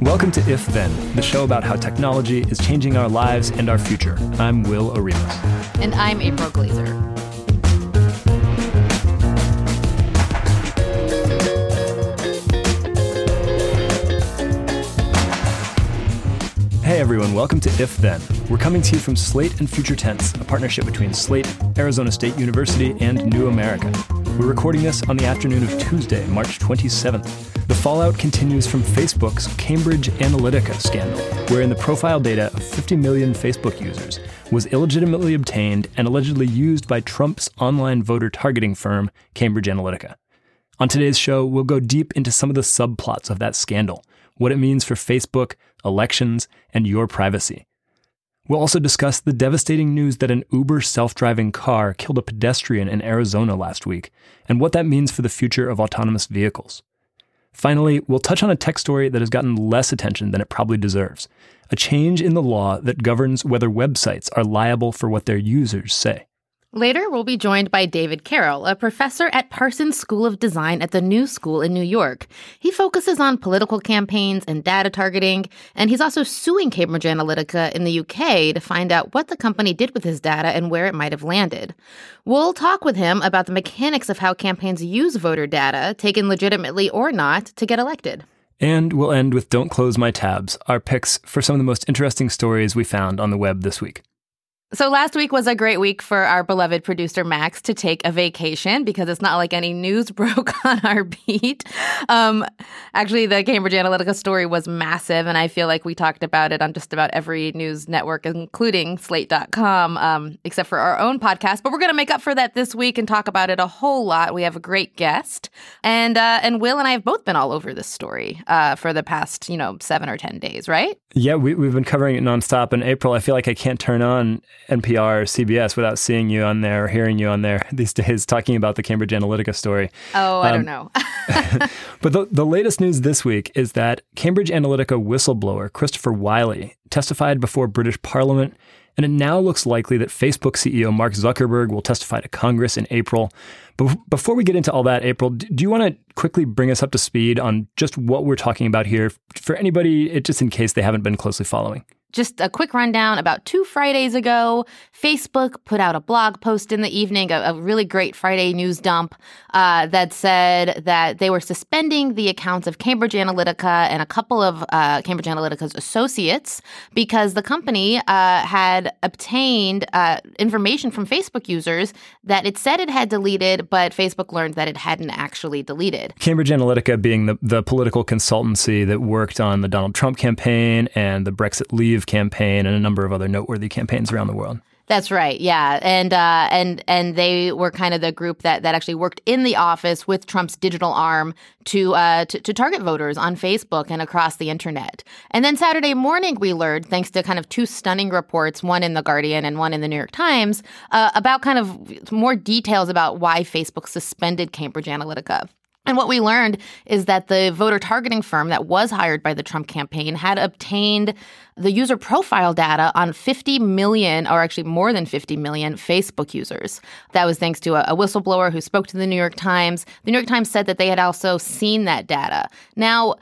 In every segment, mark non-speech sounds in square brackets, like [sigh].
Welcome to If Then, the show about how technology is changing our lives and our future. I'm Will Oremus. And I'm April Glaser. Hey everyone, welcome to If Then. We're coming to you from Slate and Future Tense, a partnership between Slate, Arizona State University, and New America. We're recording this on the afternoon of Tuesday, March 27th. The fallout continues from Facebook's Cambridge Analytica scandal, wherein the profile data of 50 million Facebook users was illegitimately obtained and allegedly used by Trump's online voter targeting firm, Cambridge Analytica. On today's show, we'll go deep into some of the subplots of that scandal, what it means for Facebook, elections, and your privacy. We'll also discuss the devastating news that an Uber self driving car killed a pedestrian in Arizona last week, and what that means for the future of autonomous vehicles. Finally, we'll touch on a tech story that has gotten less attention than it probably deserves a change in the law that governs whether websites are liable for what their users say. Later, we'll be joined by David Carroll, a professor at Parsons School of Design at the New School in New York. He focuses on political campaigns and data targeting, and he's also suing Cambridge Analytica in the UK to find out what the company did with his data and where it might have landed. We'll talk with him about the mechanics of how campaigns use voter data, taken legitimately or not, to get elected. And we'll end with Don't Close My Tabs, our picks for some of the most interesting stories we found on the web this week. So last week was a great week for our beloved producer Max to take a vacation because it's not like any news [laughs] broke on our beat. Um, actually, the Cambridge Analytica story was massive, and I feel like we talked about it on just about every news network, including Slate.com, um, except for our own podcast. But we're going to make up for that this week and talk about it a whole lot. We have a great guest, and uh, and Will and I have both been all over this story uh, for the past you know seven or ten days, right? Yeah, we, we've been covering it nonstop. In April, I feel like I can't turn on NPR or CBS without seeing you on there or hearing you on there [laughs] these days talking about the Cambridge Analytica story. Oh, I um, don't know. [laughs] [laughs] but the, the latest news this week is that Cambridge Analytica whistleblower Christopher Wylie testified before British Parliament, and it now looks likely that Facebook CEO Mark Zuckerberg will testify to Congress in April. But before we get into all that, April, do you want to quickly bring us up to speed on just what we're talking about here for anybody, just in case they haven't been closely following? Just a quick rundown about two Fridays ago, Facebook put out a blog post in the evening, a, a really great Friday news dump uh, that said that they were suspending the accounts of Cambridge Analytica and a couple of uh, Cambridge Analytica's associates because the company uh, had obtained uh, information from Facebook users that it said it had deleted, but Facebook learned that it hadn't actually deleted. Cambridge Analytica being the, the political consultancy that worked on the Donald Trump campaign and the Brexit Leave campaign and a number of other noteworthy campaigns around the world. That's right. Yeah, and uh, and and they were kind of the group that that actually worked in the office with Trump's digital arm to, uh, to to target voters on Facebook and across the internet. And then Saturday morning, we learned, thanks to kind of two stunning reports, one in the Guardian and one in the New York Times, uh, about kind of more details about why Facebook suspended Cambridge Analytica. And what we learned is that the voter targeting firm that was hired by the Trump campaign had obtained the user profile data on 50 million, or actually more than 50 million, Facebook users. That was thanks to a, whistleblower who spoke to the New York Times. The New York Times said that they had also seen that data. Now,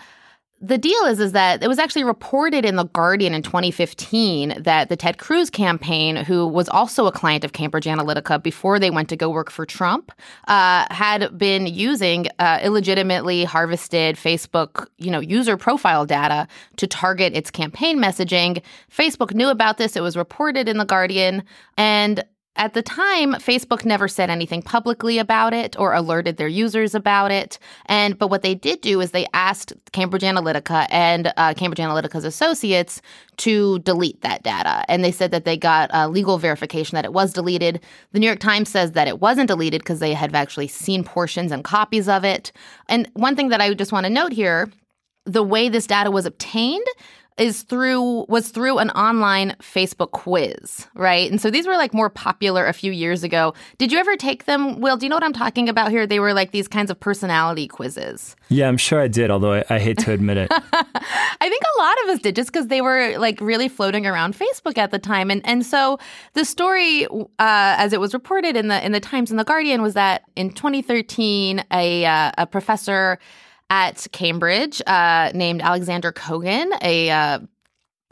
the deal is is that it was actually reported in the Guardian in 2015 that the Ted Cruz campaign, who was also a client of Cambridge Analytica before they went to go work for Trump, uh, had been using uh, illegitimately harvested Facebook, you know, user profile data to target its campaign messaging. Facebook knew about this; it was reported in the Guardian, and at the time, Facebook never said anything publicly about it or alerted their users about it. And but what they did do is they asked Cambridge Analytica and uh, Cambridge Analytica's associates to delete that data, and they said that they got uh, legal verification that it was deleted. The New York Times says that it wasn't deleted because they had actually seen portions and copies of it. And one thing that I just want to note here the way this data was obtained is through was through an online Facebook quiz, right? And so these were like more popular a few years ago. Did you ever take them? Will, do you know what I'm talking about here? They were like these kinds of personality quizzes. Yeah, I'm sure I did, although I, I hate to admit it. [laughs] I think a lot of us did just because they were like really floating around Facebook at the time. And and so the story, uh, as it was reported in the in the Times and the Guardian, was that in 2013, a uh, a professor at Cambridge uh, named Alexander Kogan, a uh,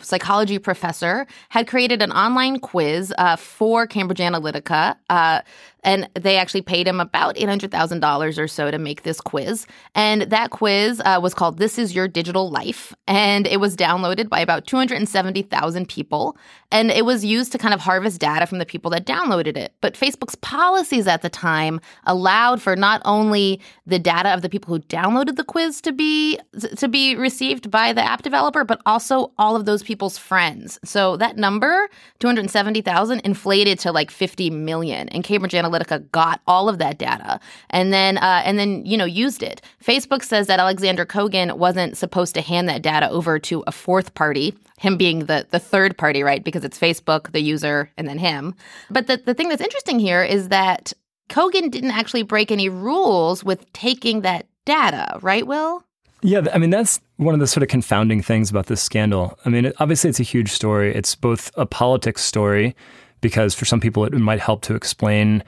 psychology professor, had created an online quiz uh, for Cambridge Analytica uh, and they actually paid him about $800,000 or so to make this quiz. And that quiz uh, was called This Is Your Digital Life. And it was downloaded by about 270,000 people. And it was used to kind of harvest data from the people that downloaded it. But Facebook's policies at the time allowed for not only the data of the people who downloaded the quiz to be to be received by the app developer, but also all of those people's friends. So that number, 270,000, inflated to like 50 million. And Cambridge Analytica Analytica got all of that data and then uh, and then you know used it. Facebook says that Alexander Kogan wasn't supposed to hand that data over to a fourth party, him being the the third party, right? Because it's Facebook, the user, and then him. But the the thing that's interesting here is that Kogan didn't actually break any rules with taking that data, right? Will. Yeah, I mean that's one of the sort of confounding things about this scandal. I mean, obviously it's a huge story. It's both a politics story because for some people it might help to explain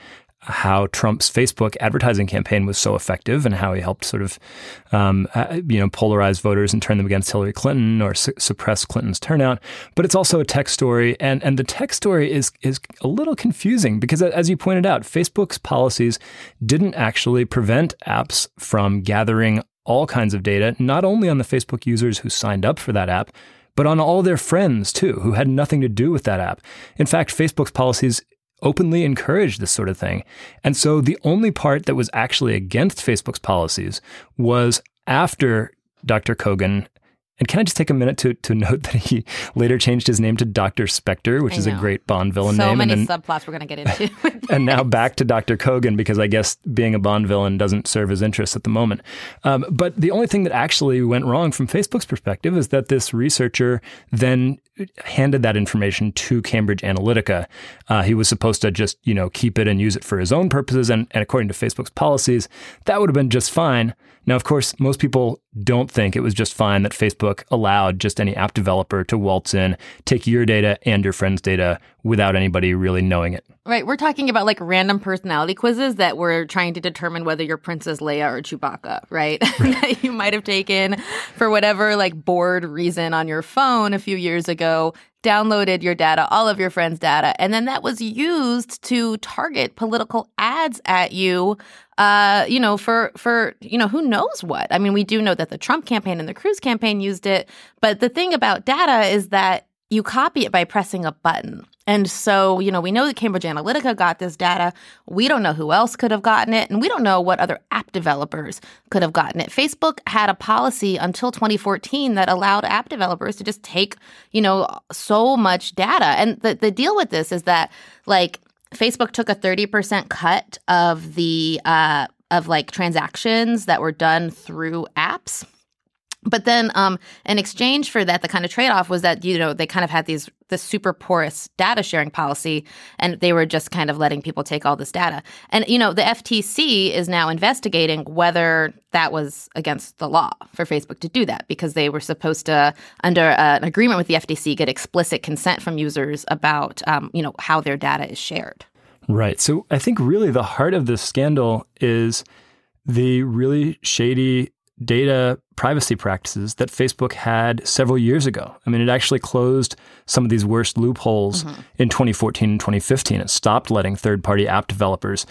how Trump's Facebook advertising campaign was so effective and how he helped sort of, um, uh, you know, polarize voters and turn them against Hillary Clinton or su- suppress Clinton's turnout. But it's also a tech story, and and the tech story is is a little confusing because, as you pointed out, Facebook's policies didn't actually prevent apps from gathering all kinds of data, not only on the Facebook users who signed up for that app, but on all their friends too, who had nothing to do with that app. In fact, Facebook's policies openly encouraged this sort of thing. And so the only part that was actually against Facebook's policies was after Dr. Kogan and can I just take a minute to to [laughs] note that he later changed his name to Dr. Spectre, which is a great Bond villain so name. So many and then, subplots we're going to get into. [laughs] and now back to Dr. Kogan because I guess being a Bond villain doesn't serve his interests at the moment. Um, but the only thing that actually went wrong from Facebook's perspective is that this researcher then handed that information to Cambridge Analytica. Uh, he was supposed to just you know keep it and use it for his own purposes, and, and according to Facebook's policies, that would have been just fine. Now, of course, most people don't think it was just fine that Facebook allowed just any app developer to waltz in, take your data and your friend's data without anybody really knowing it. Right. We're talking about like random personality quizzes that were trying to determine whether you're Princess Leia or Chewbacca, right? [laughs] that you might have taken for whatever like bored reason on your phone a few years ago, downloaded your data, all of your friends' data, and then that was used to target political ads at you uh, you know, for for you know, who knows what? I mean, we do know that the Trump campaign and the Cruz campaign used it, but the thing about data is that you copy it by pressing a button. And so, you know, we know that Cambridge Analytica got this data. We don't know who else could have gotten it, and we don't know what other app developers could have gotten it. Facebook had a policy until 2014 that allowed app developers to just take, you know, so much data. And the, the deal with this is that, like, Facebook took a 30% cut of the uh, of like transactions that were done through apps. But then, um, in exchange for that, the kind of trade off was that you know they kind of had these this super porous data sharing policy, and they were just kind of letting people take all this data. And you know, the FTC is now investigating whether that was against the law for Facebook to do that because they were supposed to, under uh, an agreement with the FTC, get explicit consent from users about um, you know how their data is shared. Right. So I think really the heart of this scandal is the really shady data privacy practices that Facebook had several years ago. I mean, it actually closed some of these worst loopholes mm-hmm. in 2014 and 2015. It stopped letting third-party app developers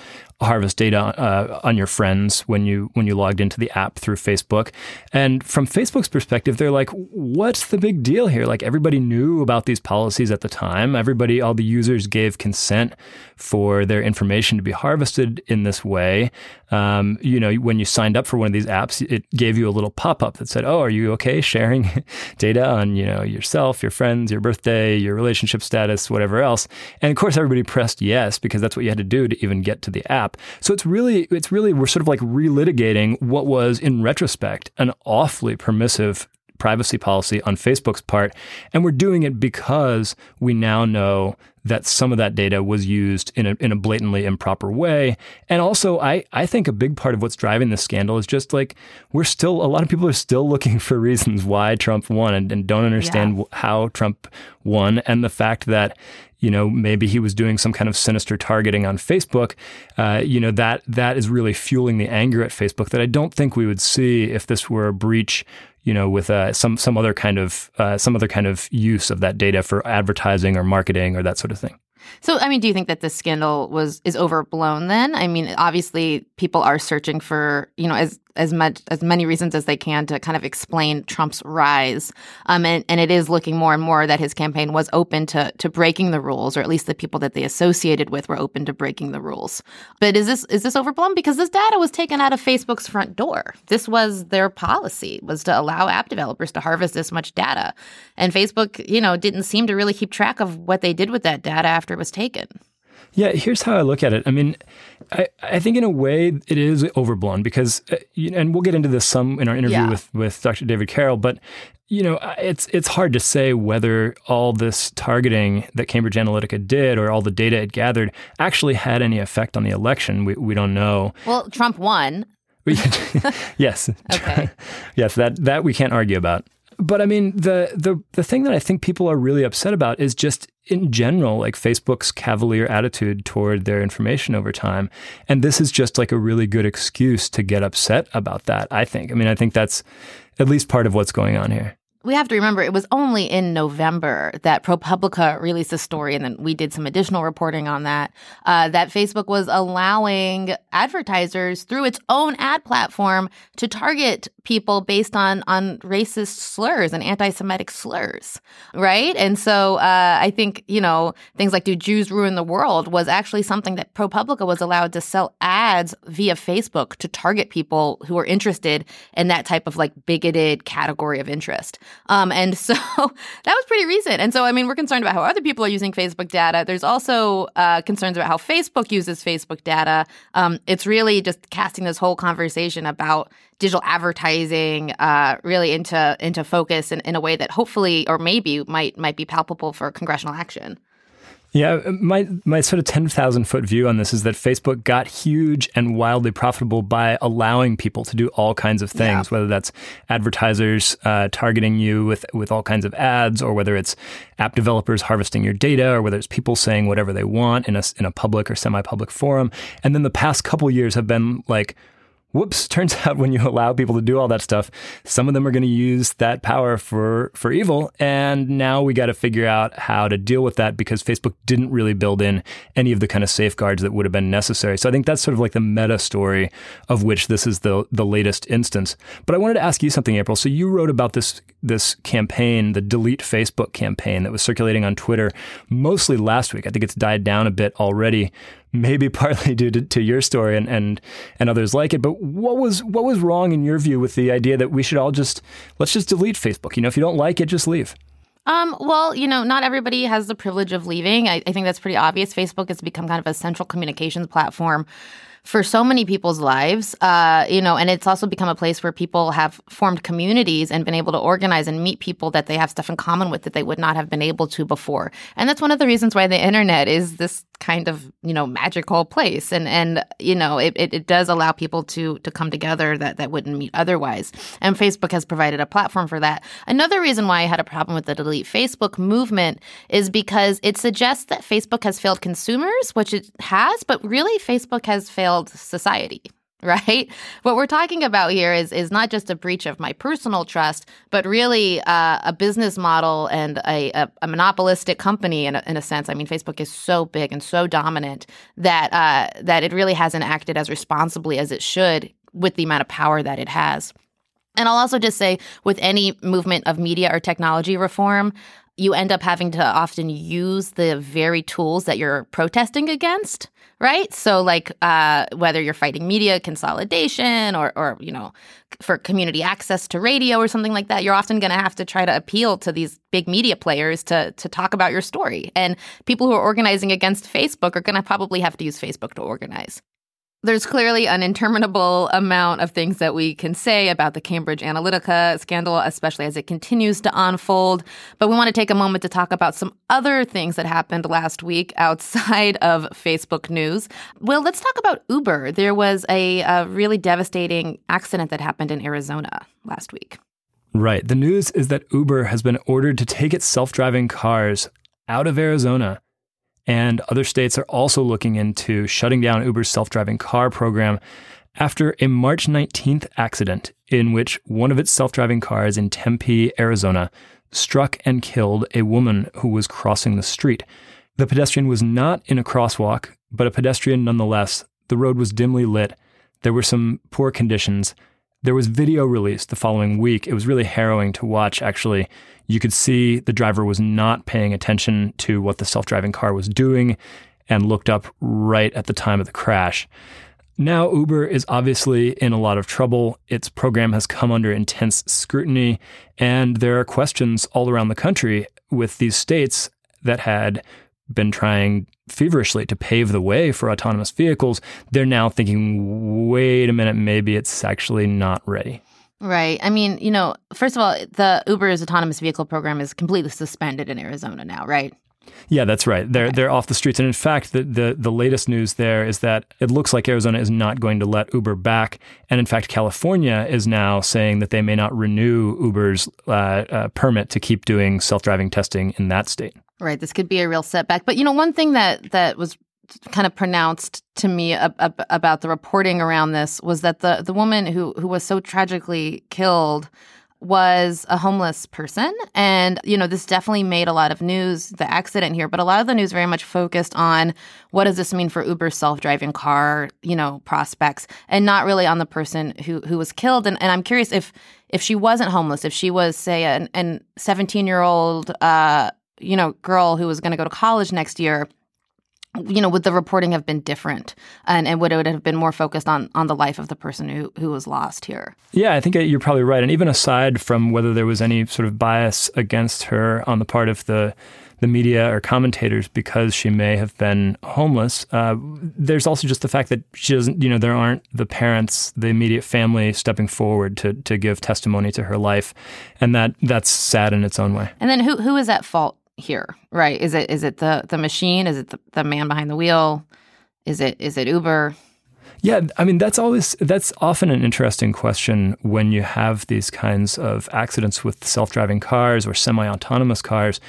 harvest data uh, on your friends when you when you logged into the app through Facebook. And from Facebook's perspective, they're like, "What's the big deal here? Like everybody knew about these policies at the time. Everybody, all the users gave consent for their information to be harvested in this way. Um, you know, when you signed up for one of these apps, it gave you a little pop-up that said, "Oh, are you okay sharing [laughs] data on you know yourself, your friends, your birthday, your relationship status, whatever else?" And of course, everybody pressed yes because that's what you had to do to even get to the app. So it's really, it's really, we're sort of like relitigating what was, in retrospect, an awfully permissive privacy policy on Facebook's part. And we're doing it because we now know that some of that data was used in a, in a blatantly improper way. And also, I, I think a big part of what's driving this scandal is just like we're still, a lot of people are still looking for reasons why Trump won and, and don't understand yeah. how Trump won. And the fact that you know, maybe he was doing some kind of sinister targeting on Facebook. Uh, you know, that that is really fueling the anger at Facebook that I don't think we would see if this were a breach. You know, with uh, some some other kind of uh, some other kind of use of that data for advertising or marketing or that sort of thing. So, I mean, do you think that this scandal was is overblown? Then, I mean, obviously, people are searching for you know as as much as many reasons as they can to kind of explain Trump's rise. Um, and, and it is looking more and more that his campaign was open to to breaking the rules, or at least the people that they associated with were open to breaking the rules. But is this is this overblown? Because this data was taken out of Facebook's front door. This was their policy was to allow app developers to harvest this much data, and Facebook, you know, didn't seem to really keep track of what they did with that data after it was taken. Yeah, here's how I look at it. I mean, I, I think in a way it is overblown because, uh, and we'll get into this some in our interview yeah. with, with Dr. David Carroll, but you know, it's it's hard to say whether all this targeting that Cambridge Analytica did or all the data it gathered actually had any effect on the election. We we don't know. Well, Trump won. [laughs] yes. Okay. [laughs] yes, that that we can't argue about but I mean, the the the thing that I think people are really upset about is just in general, like Facebook's cavalier attitude toward their information over time. And this is just like a really good excuse to get upset about that, I think. I mean, I think that's at least part of what's going on here we have to remember it was only in November that ProPublica released a story, and then we did some additional reporting on that. Uh, that Facebook was allowing advertisers through its own ad platform to target people based on on racist slurs and anti-Semitic slurs, right? And so uh, I think you know things like "Do Jews ruin the world?" was actually something that ProPublica was allowed to sell ads via Facebook to target people who were interested in that type of like bigoted category of interest. Um, and so [laughs] that was pretty recent. And so, I mean, we're concerned about how other people are using Facebook data. There's also uh, concerns about how Facebook uses Facebook data. Um, it's really just casting this whole conversation about digital advertising uh, really into into focus in, in a way that hopefully or maybe might might be palpable for congressional action. Yeah, my my sort of ten thousand foot view on this is that Facebook got huge and wildly profitable by allowing people to do all kinds of things, yeah. whether that's advertisers uh, targeting you with with all kinds of ads, or whether it's app developers harvesting your data, or whether it's people saying whatever they want in a in a public or semi public forum. And then the past couple years have been like whoops [laughs] turns out when you allow people to do all that stuff some of them are going to use that power for for evil. And now we got to figure out how to deal with that because facebook didn't really build in any of the kind of safeguards that would have been necessary. So i think that's sort of like the meta story of which this is the the latest instance. But i wanted to ask you something april. So you wrote about this this campaign the delete facebook campaign that was circulating on twitter mostly last week. I think it's died down a bit already maybe partly [laughs] due to, to your story and, and and others like it. But what was what was wrong in your view with the idea that we should all just let's just delete Facebook? You know, if you don't like it, just leave. Um, well, you know, not everybody has the privilege of leaving. I, I think that's pretty obvious. Facebook has become kind of a central communications platform for so many people's lives, uh, you know, and it's also become a place where people have formed communities and been able to organize and meet people that they have stuff in common with that they would not have been able to before. And that's one of the reasons why the internet is this kind of you know magical place. And and you know it, it, it, does allow people to to come together that that wouldn't meet otherwise. And facebook has provided a platform for that. Another reason why i had a problem with the delete facebook movement is because it suggests that facebook has failed consumers which it has but really facebook has failed society [laughs] right? What we're talking about here is is not just a breach of my personal trust, but really uh, a business model and a, a, a monopolistic company in a, in a sense. I mean, Facebook is so big and so dominant that uh, that it really hasn't acted as responsibly as it should with the amount of power that it has. And I'll also just say, with any movement of media or technology reform, you end up having to often use the very tools that you're protesting against right? So like uh, whether you're fighting media consolidation or, or you know for community access to radio or something like that you're often going to have to try to appeal to these big media players to to talk about your story. And people who are organizing against facebook are going to probably have to use facebook to organize there's clearly an interminable amount of things that we can say about the Cambridge Analytica scandal, especially as it continues to unfold. But we want to take a moment to talk about some other things that happened last week outside [laughs] of Facebook news. Well, let's talk about Uber. There was a, a really devastating accident that happened in Arizona last week. Right. The news is that Uber has been ordered to take its self driving cars out of Arizona and other states are also looking into shutting down Uber's self driving car program after a March 19th accident in which one of its self driving cars in Tempe, Arizona, struck and killed a woman who was crossing the street. The pedestrian was not in a crosswalk, but a pedestrian nonetheless. The road was dimly lit. There were some poor conditions. There was video released the following week. It was really harrowing to watch, actually. You could see the driver was not paying attention to what the self driving car was doing and looked up right at the time of the crash. Now, Uber is obviously in a lot of trouble. Its program has come under intense scrutiny, and there are questions all around the country with these states that had been trying feverishly to pave the way for autonomous vehicles. They're now thinking, wait a minute, maybe it's actually not ready. Right. I mean, you know, first of all, the Uber's autonomous vehicle program is completely suspended in Arizona now, right? Yeah, that's right. They're okay. they're off the streets, and in fact, the, the the latest news there is that it looks like Arizona is not going to let Uber back, and in fact, California is now saying that they may not renew Uber's uh, uh, permit to keep doing self driving testing in that state. Right. This could be a real setback. But you know, one thing that that was kind of pronounced to me ab- ab- about the reporting around this was that the the woman who who was so tragically killed was a homeless person. And you know this definitely made a lot of news the accident here but a lot of the news very much focused on what does this mean for uber's self-driving car you know prospects and not really on the person who who was killed. And, and i'm curious if if she wasn't homeless if she was say an 17 year old uh you know girl who was going to go to college next year you know, would the reporting have been different, and, and would it have been more focused on on the life of the person who who was lost here? Yeah, I think you're probably right. And even aside from whether there was any sort of bias against her on the part of the the media or commentators because she may have been homeless, uh, there's also just the fact that she doesn't. You know, there aren't the parents, the immediate family stepping forward to to give testimony to her life, and that that's sad in its own way. And then who who is at fault here, right? Is it is it the the machine? Is it the, the man behind the wheel? Is it is it Uber? Yeah, I mean that's always that's often an interesting question when you have these kinds of accidents with self-driving cars or semi-autonomous cars.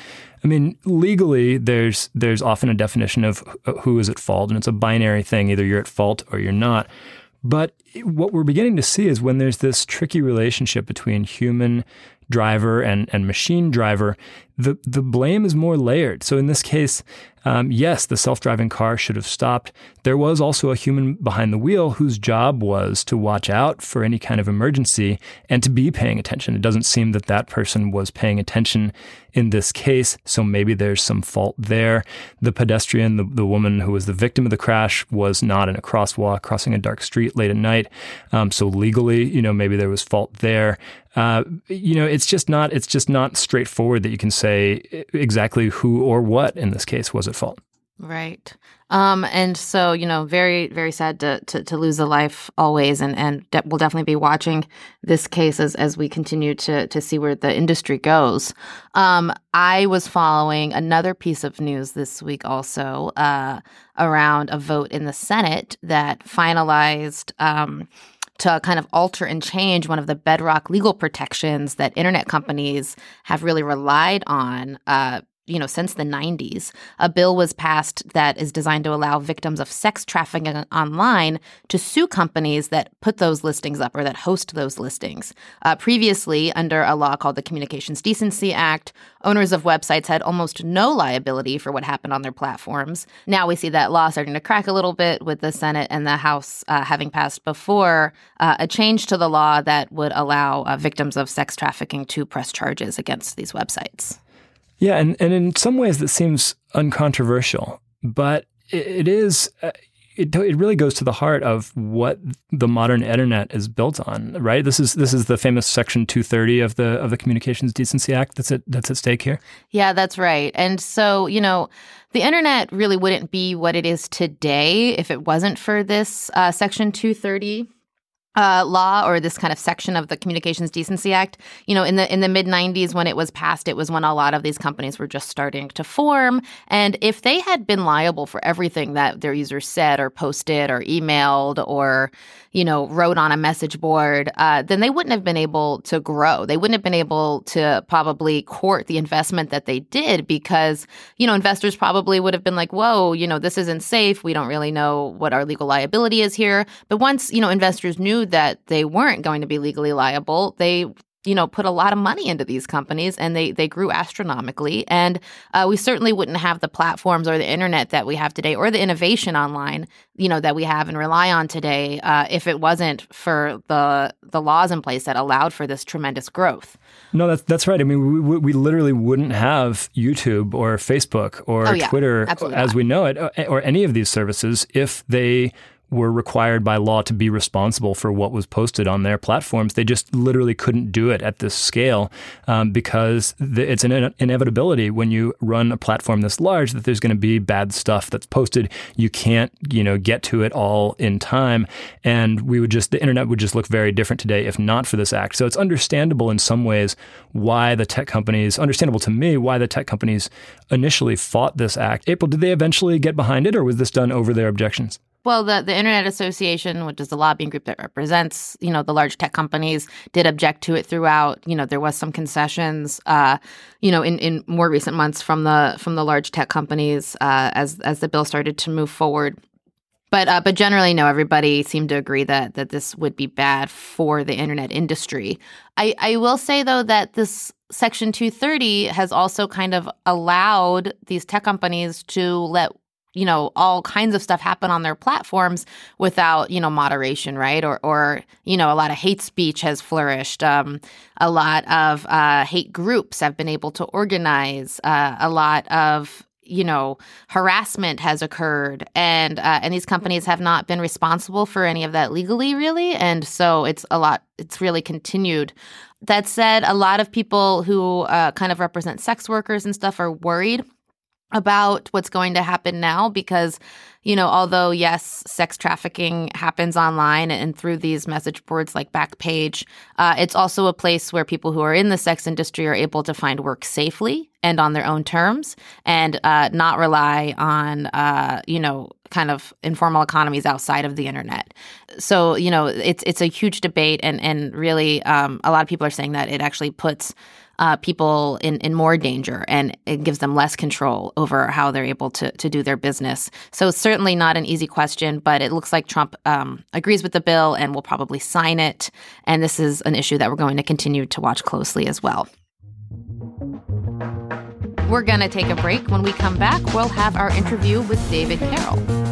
I mean, legally, there's there's often a definition of who is at fault, and it's a binary thing: either you're at fault or you're not. But what we're beginning to see is when there's this tricky relationship between human driver and, and machine driver, the, the blame is more layered. So in this case, um, yes, the self driving car should have stopped. There was also a human behind the wheel whose job was to watch out for any kind of emergency and to be paying attention. It doesn't seem that that person was paying attention in this case, so maybe there's some fault there. The pedestrian, the, the woman who was the victim of the crash, was not in a crosswalk crossing a dark street late at night. Um, so legally, you know, maybe there was fault there. Uh, you know, it's just not it's just not straightforward that you can say exactly who or what in this case was at fault. Right. Um, and so, you know, very, very sad to, to, to lose a life always. And, and de- we'll definitely be watching this case as, as we continue to, to see where the industry goes. Um, I was following another piece of news this week also uh, around a vote in the Senate that finalized um, to kind of alter and change one of the bedrock legal protections that internet companies have really relied on uh, you know, since the 90s, a bill was passed that is designed to allow victims of sex trafficking online to sue companies that put those listings up or that host those listings. Uh, previously, under a law called the Communications Decency Act, owners of websites had almost no liability for what happened on their platforms. Now we see that law starting to crack a little bit with the Senate and the House uh, having passed before uh, a change to the law that would allow uh, victims of sex trafficking to press charges against these websites. Yeah, and, and in some ways that seems uncontroversial, but it, is. Uh, it, it really goes to the heart of what the modern internet is built on, right? This is this is the famous Section 230 of the of the Communications Decency Act that's at that's at stake here. Yeah, that's right. And so you know, the internet really wouldn't be what it is today if it wasn't for this uh, Section 230 uh, law or this kind of section of the Communications Decency Act. You know, in the in the mid '90s when it was passed, it was when a lot of these companies were just starting to form. And if they had been liable for everything that their users said or posted or emailed or you know wrote on a message board, uh, then they wouldn't have been able to grow. They wouldn't have been able to probably court the investment that they did because you know investors probably would have been like, "Whoa, you know, this isn't safe. We don't really know what our legal liability is here." But once you know investors knew that they weren't going to be legally liable, they you know put a lot of money into these companies and they they grew astronomically and uh, we certainly wouldn't have the platforms or the internet that we have today or the innovation online you know that we have and rely on today uh, if it wasn't for the the laws in place that allowed for this tremendous growth no that's that's right i mean we, we literally wouldn't have youtube or facebook or oh, yeah. twitter as not. we know it uh, or any of these services if they were required by law to be responsible for what was posted on their platforms. They just literally couldn't do it at this scale um, because the, it's an in- inevitability when you run a platform this large that there's going to be bad stuff that's posted. You can't, you know, get to it all in time, and we would just the internet would just look very different today if not for this act. So it's understandable in some ways why the tech companies, understandable to me, why the tech companies initially fought this act. April, did they eventually get behind it, or was this done over their objections? Well, the, the Internet Association, which is the lobbying group that represents, you know, the large tech companies, did object to it throughout. You know, there was some concessions, uh, you know, in, in more recent months from the from the large tech companies uh, as as the bill started to move forward. But uh, but generally, no, everybody seemed to agree that that this would be bad for the internet industry. I, I will say though that this Section 230 has also kind of allowed these tech companies to let you know all kinds of stuff happen on their platforms without you know moderation right? Or or you know a lot of hate speech has flourished. Um, a lot of uh, hate groups have been able to organize uh, a lot of you know harassment has occurred. And uh, and these companies have not been responsible for any of that legally really. And so it's a lot it's really continued. That said a lot of people who uh, kind of represent sex workers and stuff are worried about what's going to happen now because you know although yes sex trafficking happens online and through these message boards like backpage uh, it's also a place where people who are in the sex industry are able to find work safely and on their own terms and uh, not rely on uh, you know kind of informal economies outside of the internet. So you know it's it's a huge debate and and really um, a lot of people are saying that it actually puts uh, people in, in more danger and it gives them less control over how they're able to, to do their business. So it's certainly not an easy question, but it looks like Trump um, agrees with the bill and will probably sign it. And this is an issue that we're going to continue to watch closely as well. We're going to take a break. When we come back, we'll have our interview with David Carroll.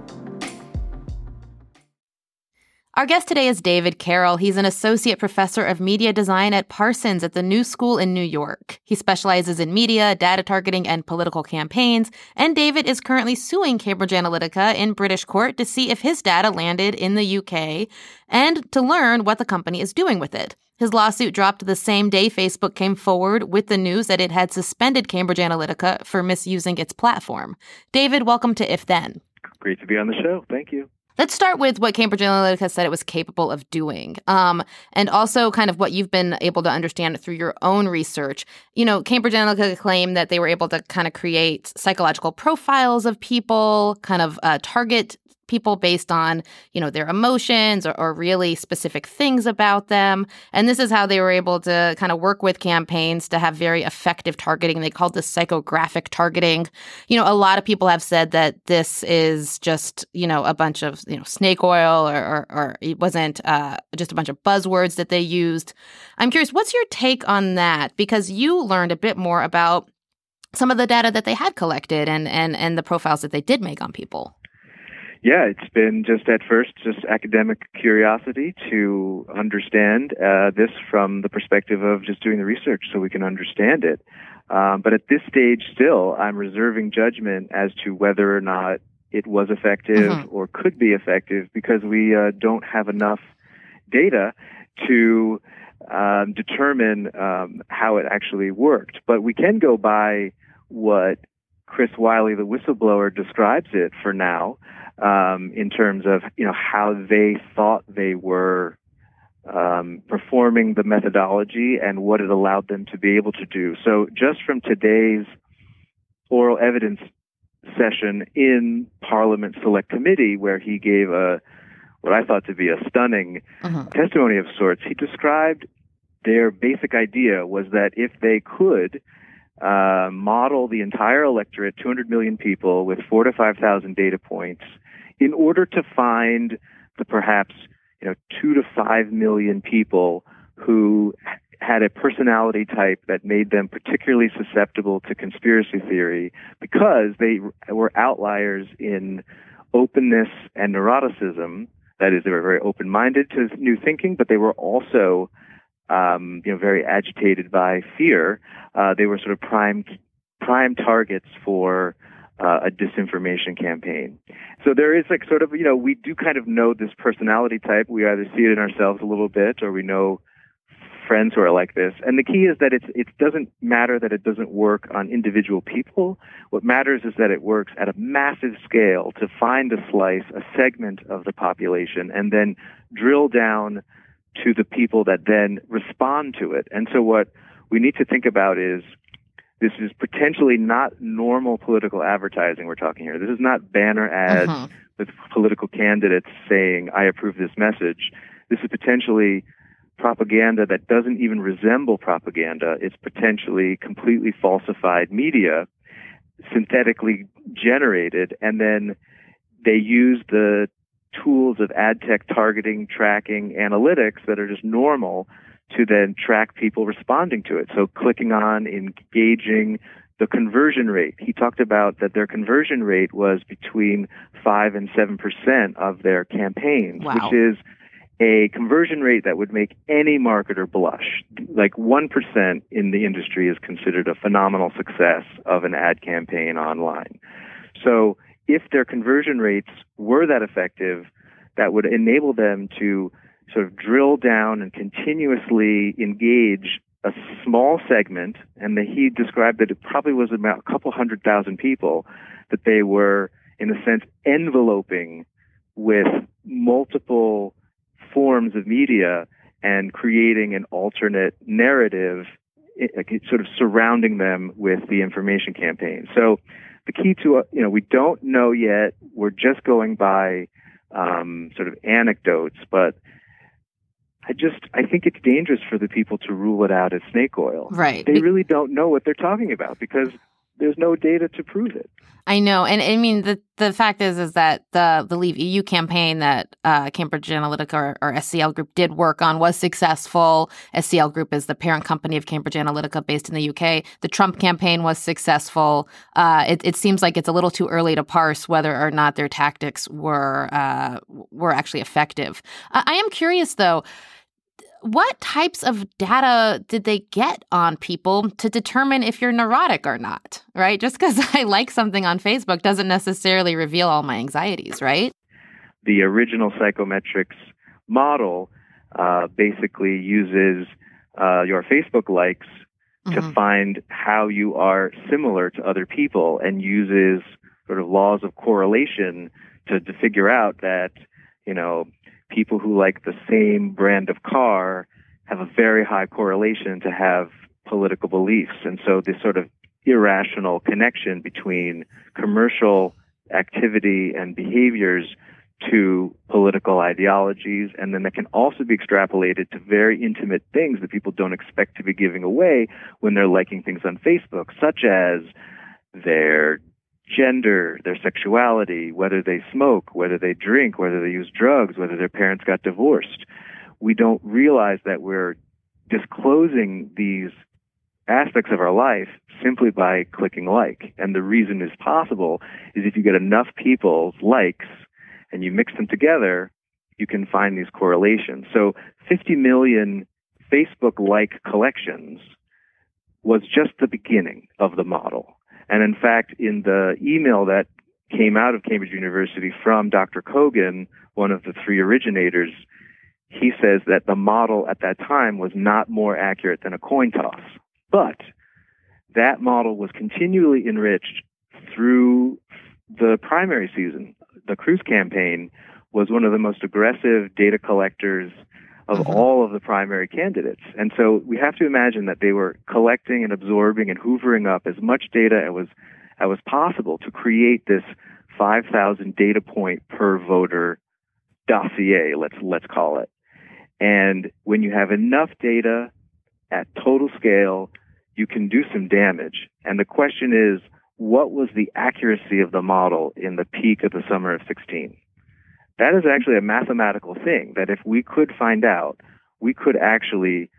Our guest today is David Carroll. He's an associate professor of media design at Parsons at the New School in New York. He specializes in media, data targeting, and political campaigns. And David is currently suing Cambridge Analytica in British court to see if his data landed in the UK and to learn what the company is doing with it. His lawsuit dropped the same day Facebook came forward with the news that it had suspended Cambridge Analytica for misusing its platform. David, welcome to If Then. Great to be on the show. Thank you. Let's start with what Cambridge Analytica said it was capable of doing, um, and also kind of what you've been able to understand through your own research. You know, Cambridge Analytica claimed that they were able to kind of create psychological profiles of people, kind of uh, target people based on, you know, their emotions or, or, really specific things about them. And this is how they were able to kind of work with campaigns to have very effective targeting. They called this psychographic targeting. You know, a lot of people have said that this is just, you know, a bunch of, you know, snake oil or, or, or it wasn't uh, just a bunch of buzzwords that they used. I'm curious, what's your take on that? Because you learned a bit more about some of the data that they had collected and, and, and the profiles that they did make on people yeah, it's been just at first just academic curiosity to understand uh, this from the perspective of just doing the research so we can understand it. Um, but at this stage, still, I'm reserving judgment as to whether or not it was effective mm-hmm. or could be effective because we uh, don't have enough data to um, determine um, how it actually worked. But we can go by what Chris Wylie, the whistleblower, describes it for now um, in terms of you know how they thought they were um, performing the methodology and what it allowed them to be able to do. So just from today's oral evidence session in Parliament Select Committee, where he gave a what I thought to be a stunning uh-huh. testimony of sorts, he described their basic idea was that if they could uh, model the entire electorate, 200 million people, with four to 5,000 data points, in order to find the perhaps you know two to five million people who had a personality type that made them particularly susceptible to conspiracy theory because they were outliers in openness and neuroticism. That is, they were very open-minded to new thinking, but they were also, um, you know, very agitated by fear. Uh, they were sort of prime prime targets for uh, a disinformation campaign. So there is like sort of, you know, we do kind of know this personality type. We either see it in ourselves a little bit or we know friends who are like this. And the key is that it's, it doesn't matter that it doesn't work on individual people. What matters is that it works at a massive scale to find a slice, a segment of the population, and then drill down to the people that then respond to it. And so what we need to think about is this is potentially not normal political advertising we're talking here. This is not banner ads uh-huh. with political candidates saying, I approve this message. This is potentially propaganda that doesn't even resemble propaganda. It's potentially completely falsified media, synthetically generated, and then they use the tools of ad tech targeting, tracking, analytics that are just normal to then track people responding to it. So clicking on, engaging, the conversion rate. He talked about that their conversion rate was between 5 and 7% of their campaigns, wow. which is a conversion rate that would make any marketer blush. Like 1% in the industry is considered a phenomenal success of an ad campaign online. So if their conversion rates were that effective, that would enable them to sort of drill down and continuously engage a small segment, and the, he described that it probably was about a couple hundred thousand people that they were, in a sense, enveloping with multiple forms of media and creating an alternate narrative, sort of surrounding them with the information campaign. So the key to, uh, you know, we don't know yet. We're just going by um, sort of anecdotes, but I just I think it's dangerous for the people to rule it out as snake oil. Right. They really don't know what they're talking about because there's no data to prove it. I know, and I mean the the fact is is that the the Leave EU campaign that uh, Cambridge Analytica or, or, SCL Group did work on was successful. SCL Group is the parent company of Cambridge Analytica, based in the UK. The Trump campaign was successful. Uh, it, it, seems like it's a little too early to parse whether or not their tactics were uh, were actually effective. I am curious though what types of data did they get on people to determine if you're neurotic or not, right? Just because [laughs] I like something on Facebook doesn't necessarily reveal all my anxieties, right? The original psychometrics model uh, basically uses uh, your Facebook likes mm-hmm. to find how you are similar to other people and uses sort of laws of correlation to, to figure out that, you know, people who like the same brand of car have a very high correlation to have political beliefs. And so this sort of irrational connection between commercial activity and behaviors to political ideologies, and then that can also be extrapolated to very intimate things that people don't expect to be giving away when they're liking things on Facebook, such as their gender, their sexuality, whether they smoke, whether they drink, whether they use drugs, whether their parents got divorced. We don't realize that we're disclosing these aspects of our life simply by clicking like. And the reason is possible is if you get enough people's likes and you mix them together, you can find these correlations. So 50 million Facebook like collections was just the beginning of the model. And in fact, in the email that came out of Cambridge University from Dr. Kogan, one of the three originators, he says that the model at that time was not more accurate than a coin toss. But that model was continually enriched through the primary season. The Cruz campaign was one of the most aggressive data collectors of mm-hmm. all of the primary candidates. And so we have to imagine that they were collecting and absorbing and hoovering up as much data as was, as was possible to create this 5,000 data point per voter dossier, let's, let's call it. And when you have enough data at total scale, you can do some damage. And the question is, what was the accuracy of the model in the peak of the summer of 16? That is actually a mathematical thing that if we could find out, we could actually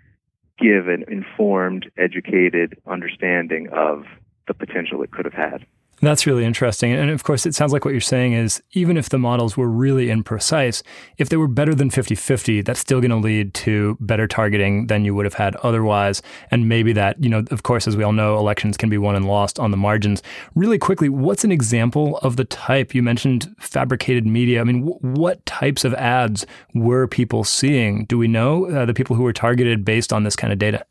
give an informed, educated understanding of the potential it could have had. That's really interesting. And of course, it sounds like what you're saying is even if the models were really imprecise, if they were better than 50 50, that's still going to lead to better targeting than you would have had otherwise. And maybe that, you know, of course, as we all know, elections can be won and lost on the margins. Really quickly, what's an example of the type? You mentioned fabricated media. I mean, w- what types of ads were people seeing? Do we know uh, the people who were targeted based on this kind of data?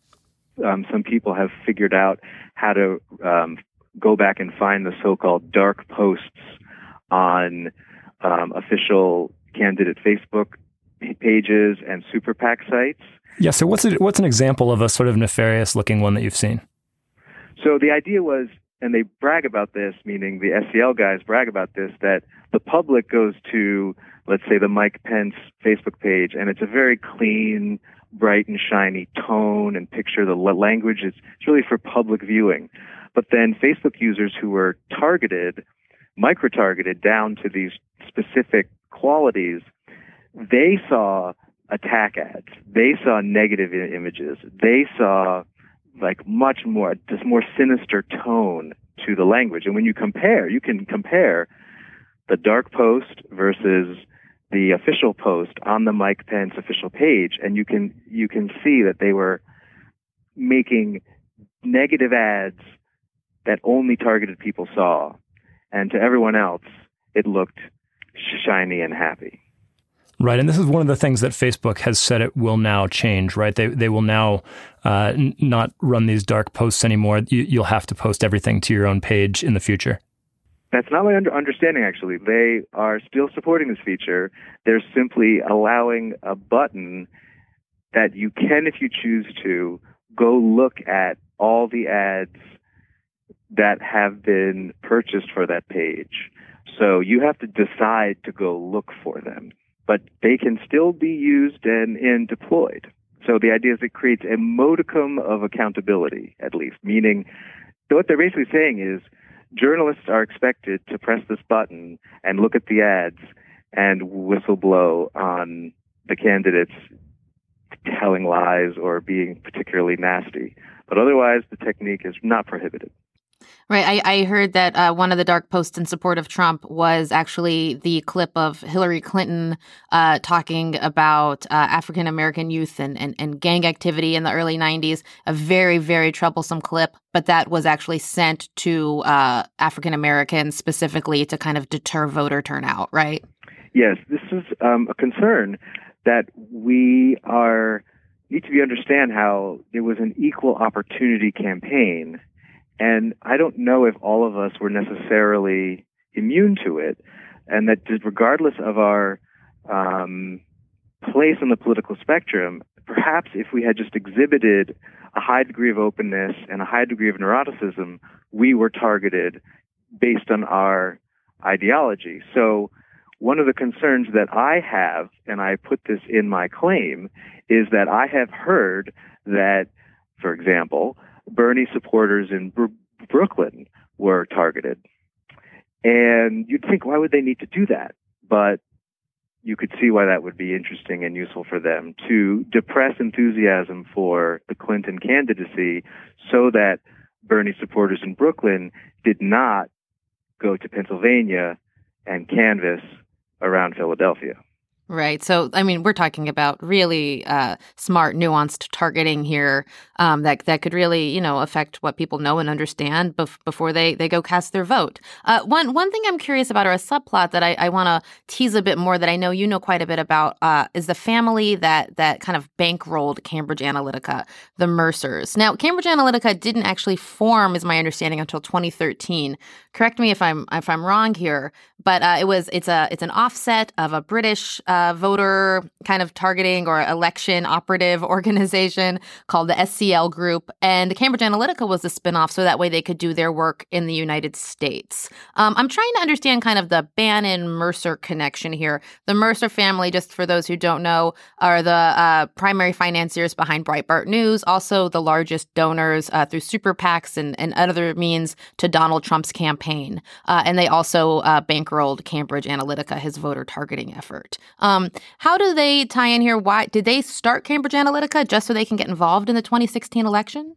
Um, some people have figured out how to um, go back and find the so-called dark posts on um, official candidate Facebook pages and super PAC sites. Yeah. So what's a, what's an example of a sort of nefarious looking one that you've seen? So the idea was, and they brag about this, meaning the SCL guys brag about this, that the public goes to, let's say, the Mike Pence Facebook page, and it's a very clean, bright and shiny tone and picture. The language is it's really for public viewing. But then Facebook users who were targeted, micro targeted down to these specific qualities, they saw attack ads. They saw negative images. They saw like much more, this more sinister tone to the language. And when you compare, you can compare the dark post versus the official post on the Mike Pence official page, and you can you can see that they were making negative ads that only targeted people saw, and to everyone else, it looked shiny and happy. Right, and this is one of the things that Facebook has said it will now change. Right, they they will now uh, n- not run these dark posts anymore. You, will have to post everything to your own page in the future. That's not my under- understanding. Actually, they are still supporting this feature. They're simply allowing a button that you can, if you choose to, go look at all the ads that have been purchased for that page. So you have to decide to go look for them. but they can still be used and, and deployed. So the idea is it creates a modicum of accountability, at least, meaning what they're basically saying is journalists are expected to press this button and look at the ads and whistle blow on the candidates telling lies or being particularly nasty. But otherwise, the technique is not prohibited. Right. I, I heard that uh, one of the dark posts in support of Trump was actually the clip of Hillary Clinton uh, talking about uh, African American youth and, and, and gang activity in the early 90s. A very, very troublesome clip, but that was actually sent to uh, African Americans specifically to kind of deter voter turnout, right? Yes, this is um, a concern that we are need to be understand how it was an equal opportunity campaign and I don't know if all of us were necessarily immune to it, and that regardless of our um, place on the political spectrum, perhaps if we had just exhibited a high degree of openness and a high degree of neuroticism, we were targeted based on our ideology. So one of the concerns that I have, and I put this in my claim, is that I have heard that, for example, Bernie supporters in Br- Brooklyn were targeted. And you'd think, why would they need to do that? But you could see why that would be interesting and useful for them to depress enthusiasm for the Clinton candidacy so that Bernie supporters in Brooklyn did not go to Pennsylvania and canvass around Philadelphia. Right. So, I mean, we're talking about really uh, smart, nuanced targeting here um, that that could really, you know, affect what people know and understand bef- before they they go cast their vote. Uh, one one thing I'm curious about, or a subplot that I, I want to tease a bit more that I know you know quite a bit about, uh, is the family that that kind of bankrolled Cambridge Analytica, the Mercers. Now, Cambridge Analytica didn't actually form, is my understanding, until 2013. Correct me if I'm if I'm wrong here, but uh, it was it's a it's an offset of a British uh, voter kind of targeting or election operative [laughs] organization called the SCL Group, and Cambridge Analytica was a spinoff, so that way they could do their work in the United States. Um, I'm trying to understand kind of the Bannon Mercer connection here. The Mercer family, just for those who don't know, are the uh, primary financiers behind Breitbart News, also the largest donors uh, through super PACs and, and other means to Donald Trump's campaign, uh, and they also uh, bankrolled Cambridge Analytica, his voter targeting effort. Um, how do they tie in here? Why did they start Cambridge Analytica just so they can get involved in the 2016 election?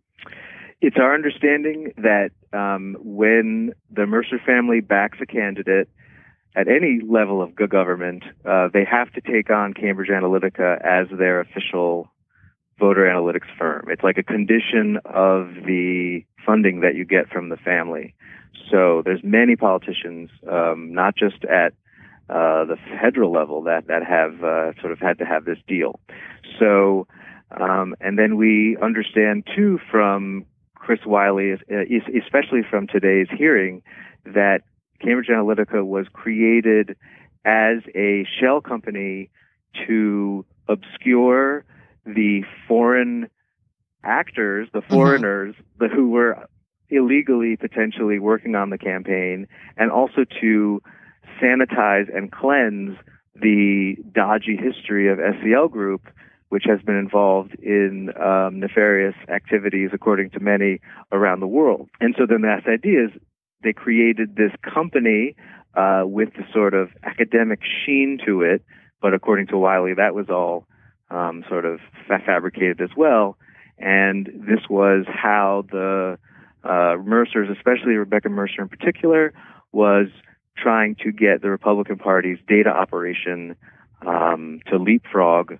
It's our understanding that um, when the Mercer family backs a candidate at any level of government, uh, they have to take on Cambridge Analytica as their official voter analytics firm. It's like a condition of the funding that you get from the family. So there's many politicians, um, not just at uh, the federal level, that that have uh, sort of had to have this deal. So, um, and then we understand too from Chris Wylie, especially from today's hearing, that Cambridge Analytica was created as a shell company to obscure the foreign actors, the mm-hmm. foreigners, mm-hmm. the, who were illegally potentially working on the campaign and also to sanitize and cleanse the dodgy history of SCL Group, which has been involved in um, nefarious activities, according to many, around the world. And so the mass idea is they created this company uh, with the sort of academic sheen to it, but according to Wylie, that was all um, sort of fabricated as well. And this was how the uh, Mercer's, especially Rebecca Mercer in particular, was trying to get the Republican Party's data operation um, to leapfrog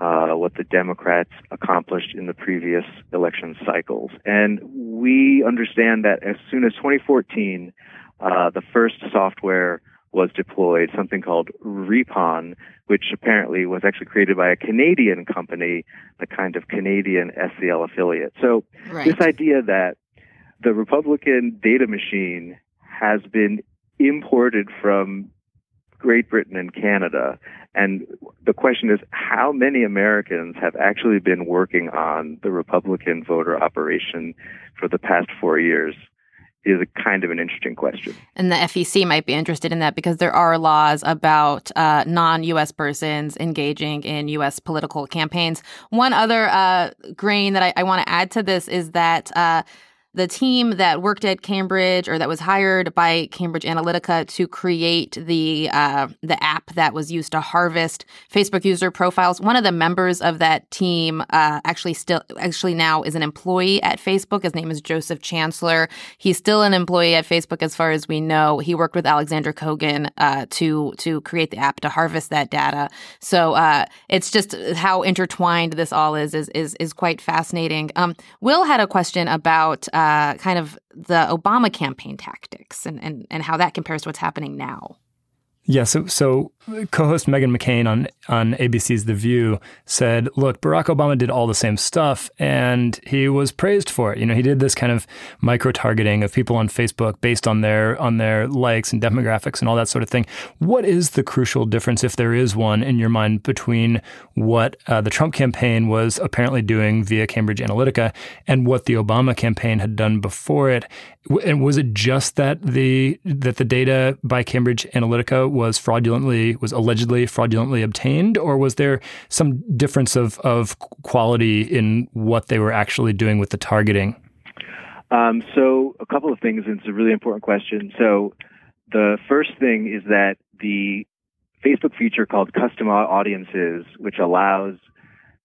uh, what the Democrats accomplished in the previous election cycles. And we understand that as soon as 2014, uh, the first software was deployed, something called Ripon, which apparently was actually created by a Canadian company, the kind of Canadian SCL affiliate. So right. this idea that the Republican data machine has been imported from Great Britain and Canada. And the question is, how many Americans have actually been working on the Republican voter operation for the past four years? is a kind of an interesting question. And the FEC might be interested in that because there are laws about uh, non US persons engaging in US political campaigns. One other uh, grain that I, I want to add to this is that. Uh, the team that worked at Cambridge or that was hired by Cambridge Analytica to create the uh, the app that was used to harvest Facebook user profiles. One of the members of that team uh, actually still actually now is an employee at Facebook. His name is Joseph Chancellor. He's still an employee at Facebook as far as we know. He worked with Aleksandr Kogan uh, to to create the app to harvest that data. So uh, it's just how intertwined this all is is is, is quite fascinating. Um, Will had a question about. Uh, uh, kind of the Obama campaign tactics and, and, and how that compares to what's happening now. Yeah, so so co-host Meghan McCain on on ABC's The View said, "Look, Barack Obama did all the same stuff, and he was praised for it. You know, he did this kind of micro targeting of people on Facebook based on their on their likes and demographics and all that sort of thing. What is the crucial difference, if there is one, in your mind, between what uh, the Trump campaign was apparently doing via Cambridge Analytica and what the Obama campaign had done before it? And was it just that the that the data by Cambridge Analytica was fraudulently was allegedly fraudulently obtained, or was there some difference of of quality in what they were actually doing with the targeting? Um, so a couple of things. And it's a really important question. So the first thing is that the Facebook feature called Custom Audiences, which allows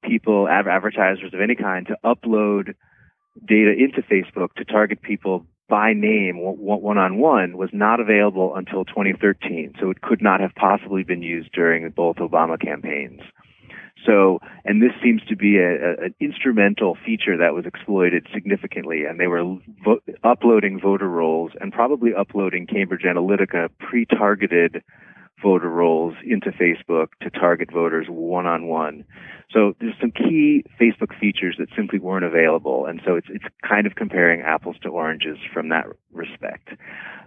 people, advertisers of any kind, to upload data into Facebook to target people by name one on one was not available until 2013. So it could not have possibly been used during both Obama campaigns. So, and this seems to be a, a, an instrumental feature that was exploited significantly, and they were vo- uploading voter rolls and probably uploading Cambridge Analytica pre-targeted voter rolls into Facebook to target voters one on one. So there's some key Facebook features that simply weren't available. And so it's, it's kind of comparing apples to oranges from that respect.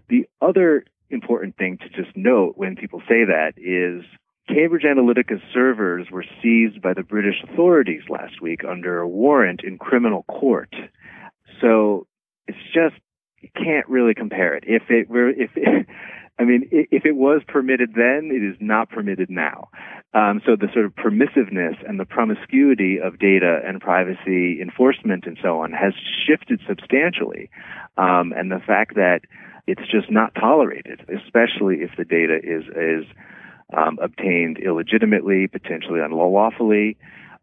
The other important thing to just note when people say that is Cambridge Analytica's servers were seized by the British authorities last week under a warrant in criminal court. So it's just, you can't really compare it. If it were, if it, [laughs] I mean, if it was permitted then, it is not permitted now. Um, so the sort of permissiveness and the promiscuity of data and privacy enforcement and so on has shifted substantially. Um, and the fact that it's just not tolerated, especially if the data is is um, obtained illegitimately, potentially unlawfully,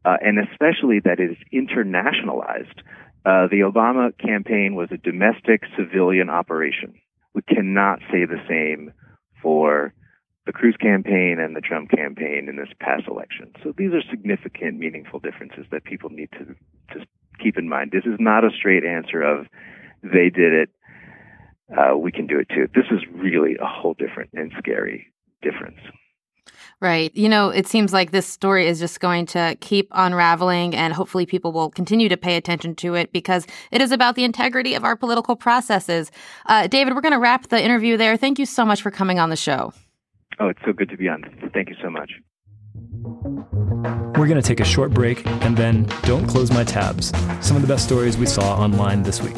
uh, and especially that it is internationalized. Uh, the Obama campaign was a domestic civilian operation we cannot say the same for the Cruz campaign and the Trump campaign in this past election. So these are significant, meaningful differences that people need to just keep in mind. This is not a straight answer of they did it, uh, we can do it too. This is really a whole different and scary difference. Right. You know, it seems like this story is just going to keep unraveling, and hopefully, people will continue to pay attention to it because it is about the integrity of our political processes. Uh, David, we're going to wrap the interview there. Thank you so much for coming on the show. Oh, it's so good to be on. Thank you so much. We're going to take a short break and then don't close my tabs. Some of the best stories we saw online this week.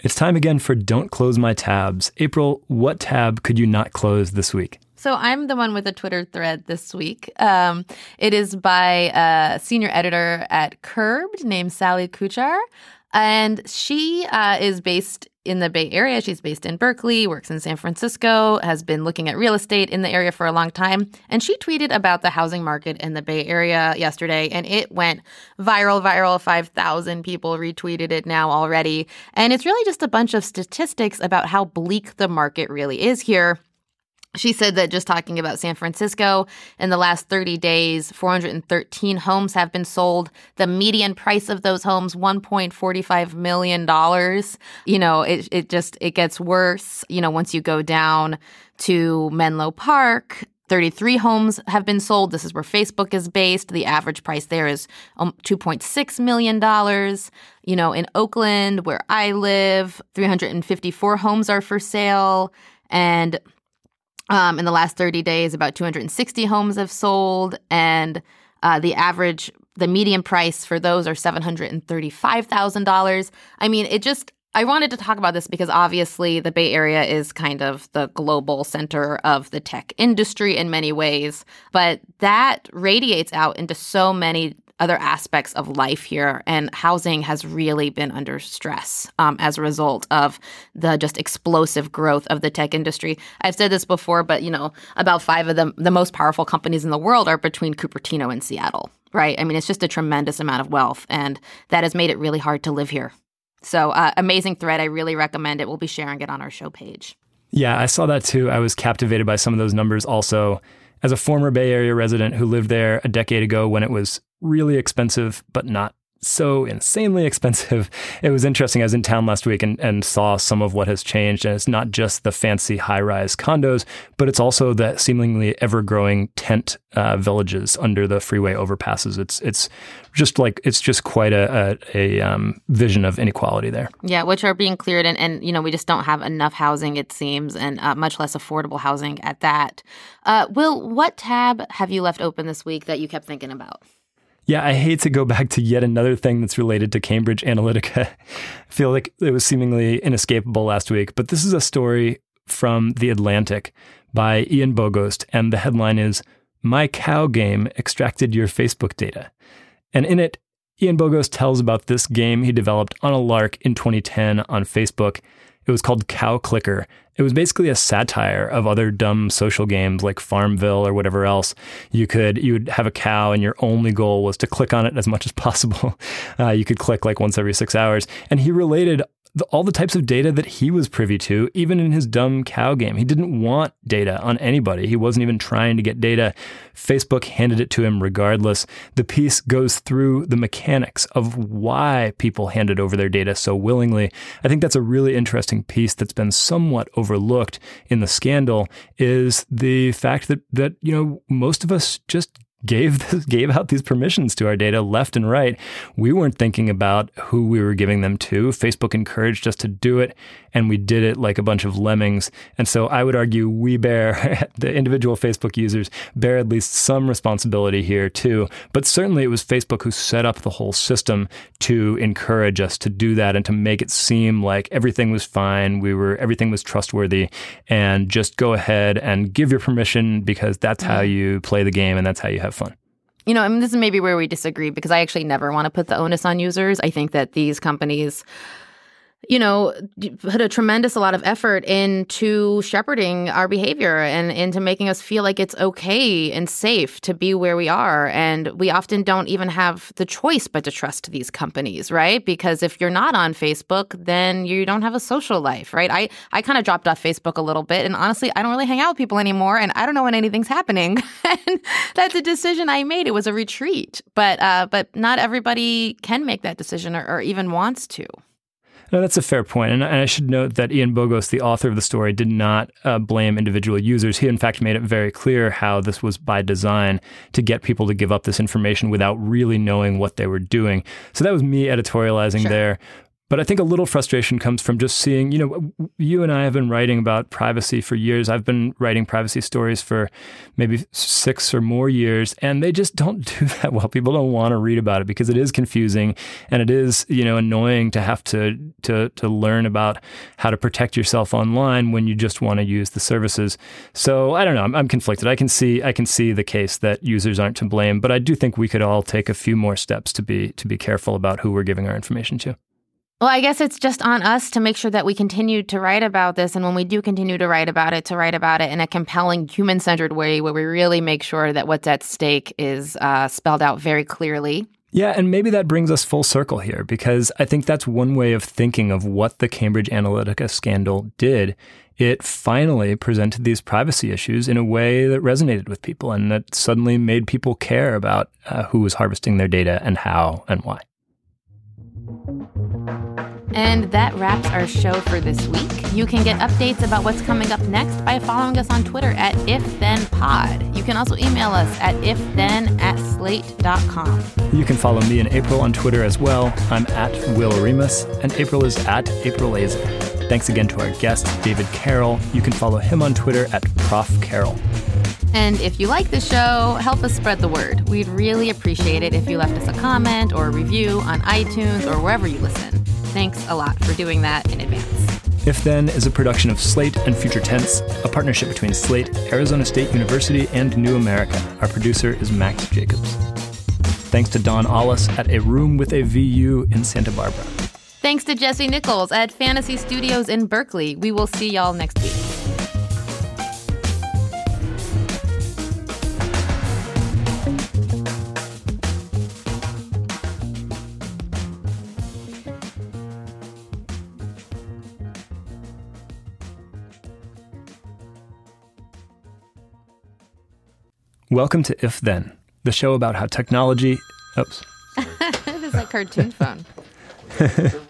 It's time again for Don't Close My Tabs. April, what tab could you not close this week? So I'm the one with a Twitter thread this week. Um, it is by a senior editor at Curbed named Sally Kuchar. And she uh, is based in the Bay Area. She's based in Berkeley, works in San Francisco, has been looking at real estate in the area for a long time. And she tweeted about the housing market in the Bay Area yesterday, and it went viral, viral. 5,000 people retweeted it now already. And it's really just a bunch of statistics about how bleak the market really is here. She said that just talking about San Francisco, in the last 30 days, 413 homes have been sold. The median price of those homes, $1.45 million. You know, it, it just, it gets worse. You know, once you go down to Menlo Park, 33 homes have been sold. This is where Facebook is based. The average price there is um, $2.6 million. You know, in Oakland, where I live, 354 homes are for sale. And um, in the last 30 days, about 260 homes have sold, and uh, the average, the median price for those are $735,000. I mean, it just, I wanted to talk about this because obviously the Bay Area is kind of the global center of the tech industry in many ways, but that radiates out into so many other aspects of life here. And housing has really been under stress um, as a result of the just explosive growth of the tech industry. I've said this before, but you know, about five of the the most powerful companies in the world are between Cupertino and Seattle. Right? I mean, it's just a tremendous amount of wealth, and that has made it really hard to live here. So, uh, amazing thread. I really recommend it. We'll be sharing it on our show page. Yeah, I saw that too. I was captivated by some of those numbers also. As a former Bay Area resident who lived there a decade ago when it was really expensive, but not so insanely expensive. [laughs] It was interesting. I was in town last week and, and saw some of what has changed. And it's not just the fancy high rise condos, but it's also the seemingly ever growing tent uh, villages under the freeway overpasses. It's it's just like it's just quite a, a, a um, vision of inequality there. Yeah, which are being cleared. And, and, you know, we just don't have enough housing, it seems, and uh, much less affordable housing at that. Uh, Will, what tab have you left open this week that you kept thinking about? Yeah, I hate to go back to yet another thing that's related to Cambridge Analytica. [laughs] I feel like it was seemingly inescapable last week, but this is a story from The Atlantic by Ian Bogost, and the headline is My Cow Game Extracted Your Facebook Data. And in it, Ian Bogost tells about this game he developed on a lark in 2010 on Facebook. It was called Cow Clicker, it was basically a satire of other dumb social games like Farmville or whatever else. You could you would have a cow, and your only goal was to click on it as much as possible. [laughs] Uh, you could click like once every six hours, and he related the, all the types of data that he was privy to, even in his dumb cow game. He didn't want data on anybody. He wasn't even trying to get data. Facebook handed it to him regardless. The piece goes through the mechanics of why people handed over their data so willingly. I think that's a really interesting piece that's been somewhat overlooked in the scandal is the fact that that you know most of us just gave [laughs] this, gave out these permissions to our data left and right. We weren't thinking about who we were giving them to. Facebook encouraged us to do it, and we did it like a bunch of lemmings. And so I would argue we bear [laughs] the individual Facebook users bear at least some responsibility here too. But certainly it was Facebook who set up the whole system to encourage us to do that and to make it seem like everything was fine. We were everything was trustworthy, and just go ahead and give your permission because that's how mm-hmm. you play the game and that's how you have fun. You know, I mean, this is maybe where we disagree because I actually never want to put the onus on users. I think that these companies you know, put a tremendous a lot of effort into shepherding our behavior and into making us feel like it's okay and safe to be where we are. And we often don't even have the choice but to trust these companies, right? Because if you're not on Facebook, then you don't have a social life, right? I, I kind of dropped off Facebook a little bit. And honestly, I don't really hang out with people anymore. And I don't know when anything's happening. [laughs] and that's a decision I made. It was a retreat. But, uh, but not everybody can make that decision or, or even wants to. No, that's a fair point. And, I should note that Ian Bogost, the author of the story, did not uh, blame individual users. He, in fact, made it very clear how this was by design to get people to give up this information without really knowing what they were doing. So that was me editorializing sure. there. But I think a little frustration comes from just seeing, you know, you and I have been writing about privacy for years. I've been writing privacy stories for maybe six or more years, and they just don't [laughs] do that well. People don't want to read about it because it is confusing and it is, you know, annoying to have to to to learn about how to protect yourself online when you just want to use the services. So I don't know. I'm, I'm conflicted. I can see I can see the case that users aren't to blame, but I do think we could all take a few more steps to be to be careful about who we're giving our information to. Well, I guess it's just on us to make sure that we continue to write about this. And when we do continue to write about it, to write about it in a compelling, human centered way where we really make sure that what's at stake is uh, spelled out very clearly. Yeah, and maybe that brings us full circle here because I think that's one way of thinking of what the Cambridge Analytica scandal did. It finally presented these privacy issues in a way that resonated with people and that suddenly made people care about uh, who was harvesting their data and how and why. And that wraps our show for this week. You can get updates about what's coming up next by following us on Twitter at IfThenPod. You can also email us at ifthen at slate.com. You can follow me and April on Twitter as well. I'm at Will Oremus, and April is at April Laser. Thanks again to our guest, David Carroll. You can follow him on Twitter at Prof. Carroll. And if you like the show, help us spread the word. We'd really appreciate it if you left us a comment or a review on iTunes or wherever you listen. Thanks a lot for doing that in advance. If Then is a production of Slate and Future Tense, a partnership between Slate, Arizona State University, and New America. Our producer is Max Jacobs. Thanks to Don Allis at A Room with a VU in Santa Barbara. Thanks to Jesse Nichols at Fantasy Studios in Berkeley. We will see y'all next week. Welcome to If Then, the show about how technology. Oops. [laughs] it is like cartoon phone. [laughs]